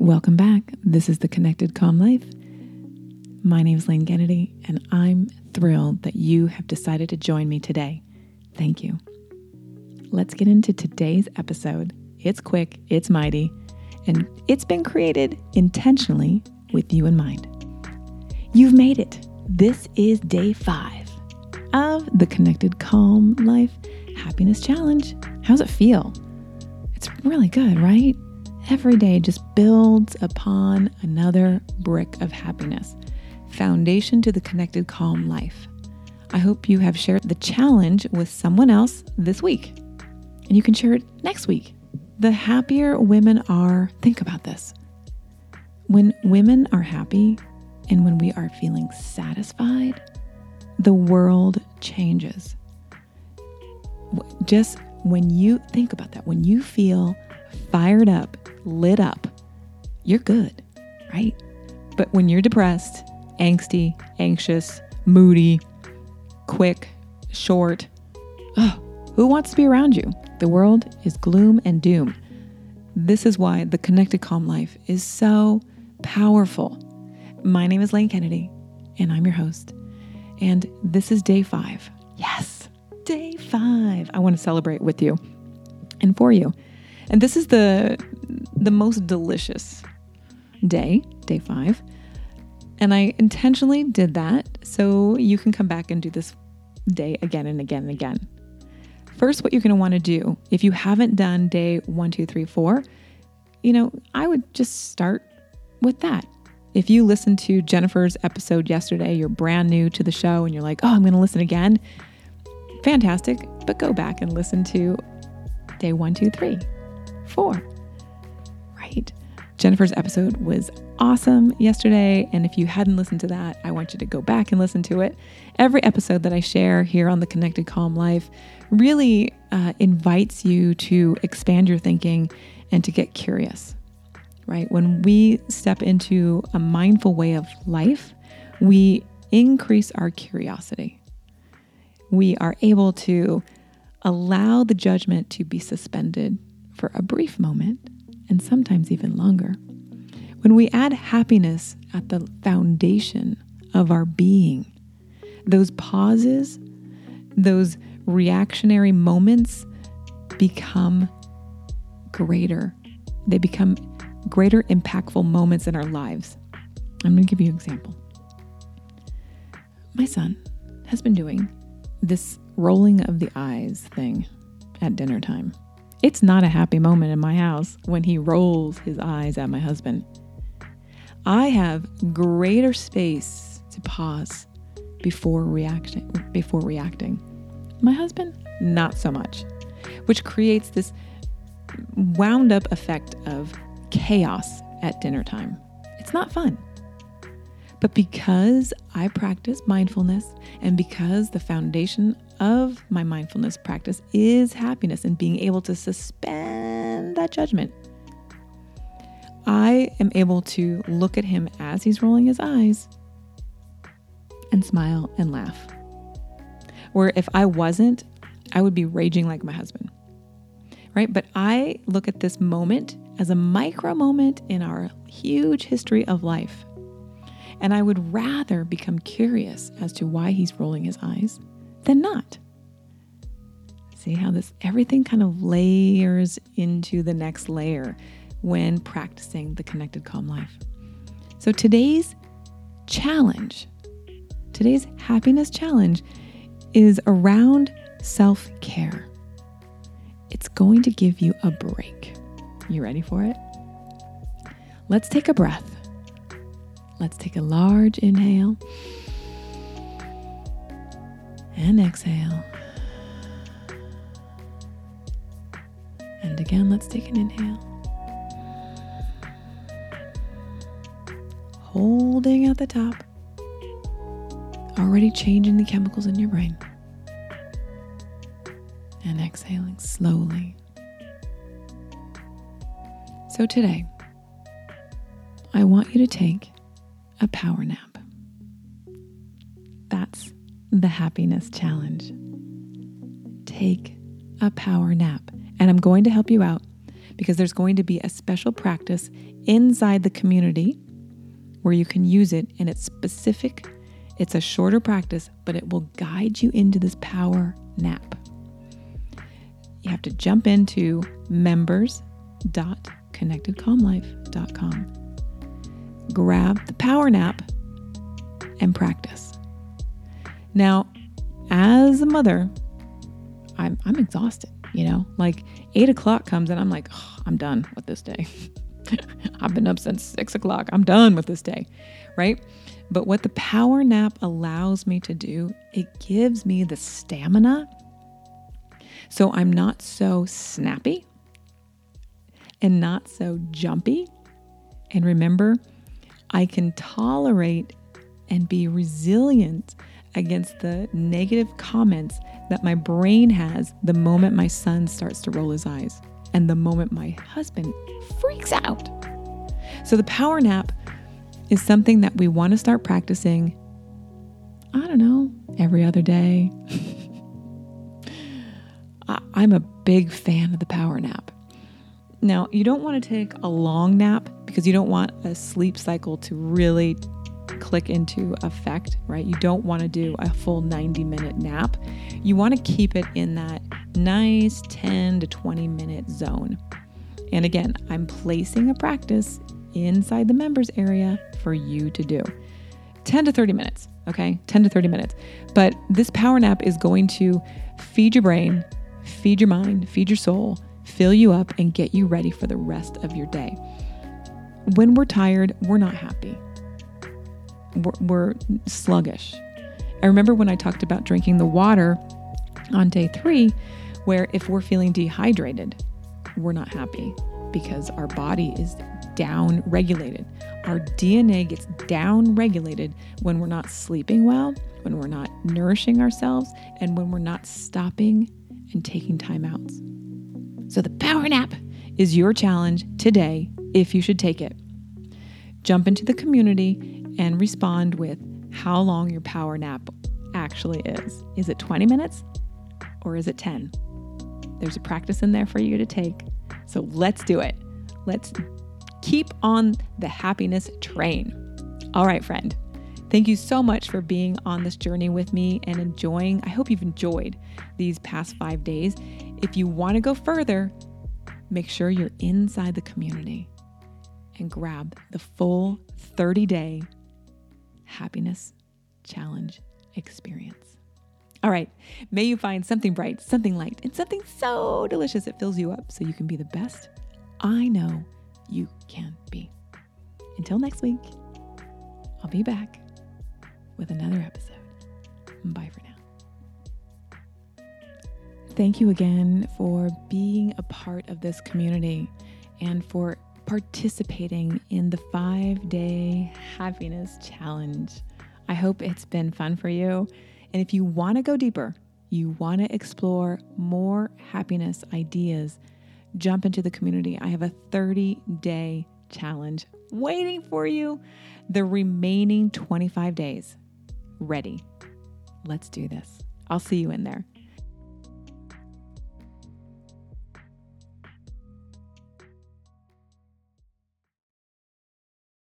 Welcome back. This is the Connected Calm Life. My name is Lane Kennedy, and I'm thrilled that you have decided to join me today. Thank you. Let's get into today's episode. It's quick, it's mighty, and it's been created intentionally with you in mind. You've made it. This is day five of the Connected Calm Life Happiness Challenge. How's it feel? It's really good, right? Every day just builds upon another brick of happiness. Foundation to the connected, calm life. I hope you have shared the challenge with someone else this week, and you can share it next week. The happier women are, think about this. When women are happy and when we are feeling satisfied, the world changes. Just when you think about that, when you feel fired up, lit up, you're good, right? But when you're depressed, angsty, anxious, moody, quick, short, oh, who wants to be around you? The world is gloom and doom. This is why the connected calm life is so powerful. My name is Lane Kennedy, and I'm your host. And this is day five. Yes, day five. I want to celebrate with you and for you. And this is the the most delicious day, day 5. And I intentionally did that so you can come back and do this day again and again and again. First, what you're going to want to do, if you haven't done day one, two, three, four, you know, I would just start with that. If you listened to Jennifer's episode yesterday, you're brand new to the show and you're like, oh, I'm going to listen again. Fantastic. But go back and listen to day one, two, three four. Right? Jennifer's episode was awesome yesterday. And if you hadn't listened to that, I want you to go back and listen to it. Every episode that I share here on the Connected Calm Life really uh, invites you to expand your thinking and to get curious, right? When we step into a mindful way of life, we increase our curiosity. We are able to allow the judgment to be suspended for a brief moment and sometimes even longer. When we add happiness at the foundation of our being, those pauses, those reactionary moments become greater. They become greater impactful moments in our lives. I'm going to give you an example. My son has been doing this rolling of the eyes thing at dinner time. It's not a happy moment in my house when he rolls his eyes at my husband. I have greater space to pause before reacting before reacting. My husband, not so much, which creates this wound up effect of chaos at dinner time. It's not fun. But because I practice mindfulness and because the foundation of my mindfulness practice is happiness and being able to suspend that judgment, I am able to look at him as he's rolling his eyes and smile and laugh. Where if I wasn't, I would be raging like my husband. Right? But I look at this moment as a micro moment in our huge history of life and I would rather become curious as to why he's rolling his eyes than not. See how this everything kind of layers into the next layer when practicing the connected calm life. So today's challenge, today's happiness challenge is around self care. It's going to give you a break. You ready for it? Let's take a breath. Let's take a large inhale and exhale. And again, let's take an inhale. Holding at the top, already changing the chemicals in your brain. And exhaling slowly. So today, I want you to take a power nap. The happiness challenge. Take a power nap. And I'm going to help you out because there's going to be a special practice inside the community where you can use it and it's specific. It's a shorter practice, but it will guide you into this power nap. You have to jump into members.connectedcalmlife.com. Grab the power nap and practice. Now, as a mother, I'm, I'm exhausted, you know, like eight o'clock comes and I'm like, oh, I'm done with this day. I've been up since six o'clock. I'm done with this day, right? But what the power nap allows me to do, it gives me the stamina. So I'm not so snappy and not so jumpy. And remember, I can tolerate and be resilient against the negative comments that my brain has the moment my son starts to roll his eyes and the moment my husband freaks out. So, the power nap is something that we want to start practicing, I don't know, every other day. I'm a big fan of the power nap. Now, you don't want to take a long nap because you don't want a sleep cycle to really click into effect, right? You don't want to do a full 90 minute nap. You want to keep it in that nice 10 to 20 minute zone. And again, I'm placing a practice inside the members area for you to do. 10 to 30 minutes, okay? 10 to 30 minutes. But this power nap is going to feed your brain, feed your mind, feed your soul, fill you up, and get you ready for the rest of your day. When we're tired, we're not happy we're, we're sluggish. I remember when I talked about drinking the water on day three, where if we're feeling dehydrated, we're not happy because our body is down regulated. Our DNA gets down regulated when we're not sleeping well, when we're not nourishing ourselves, and when we're not stopping and taking time outs. So, the power nap is your challenge today if you should take it. Jump into the community and respond with how long your power nap actually is. Is it 20 minutes or is it 10? There's a practice in there for you to take. So let's do it. Let's keep on the happiness train. All right, friend. Thank you so much for being on this journey with me and enjoying. I hope you've enjoyed these past five days. If you want to go further, make sure you're inside the community and grab the full 30 day happiness challenge experience. All right, may you find something bright, something light, and something so delicious it fills you up so you can be the best I know you can be. Until next week, I'll be back with another episode. Bye for now. Thank you again for being a part of this community and for participating in the five day happiness challenge. I hope it's been fun for you. And if you want to go deeper, you want to explore more happiness ideas, jump into the community. I have a 30 day challenge waiting for you. The remaining 25 days. Ready. Let's do this. I'll see you in there.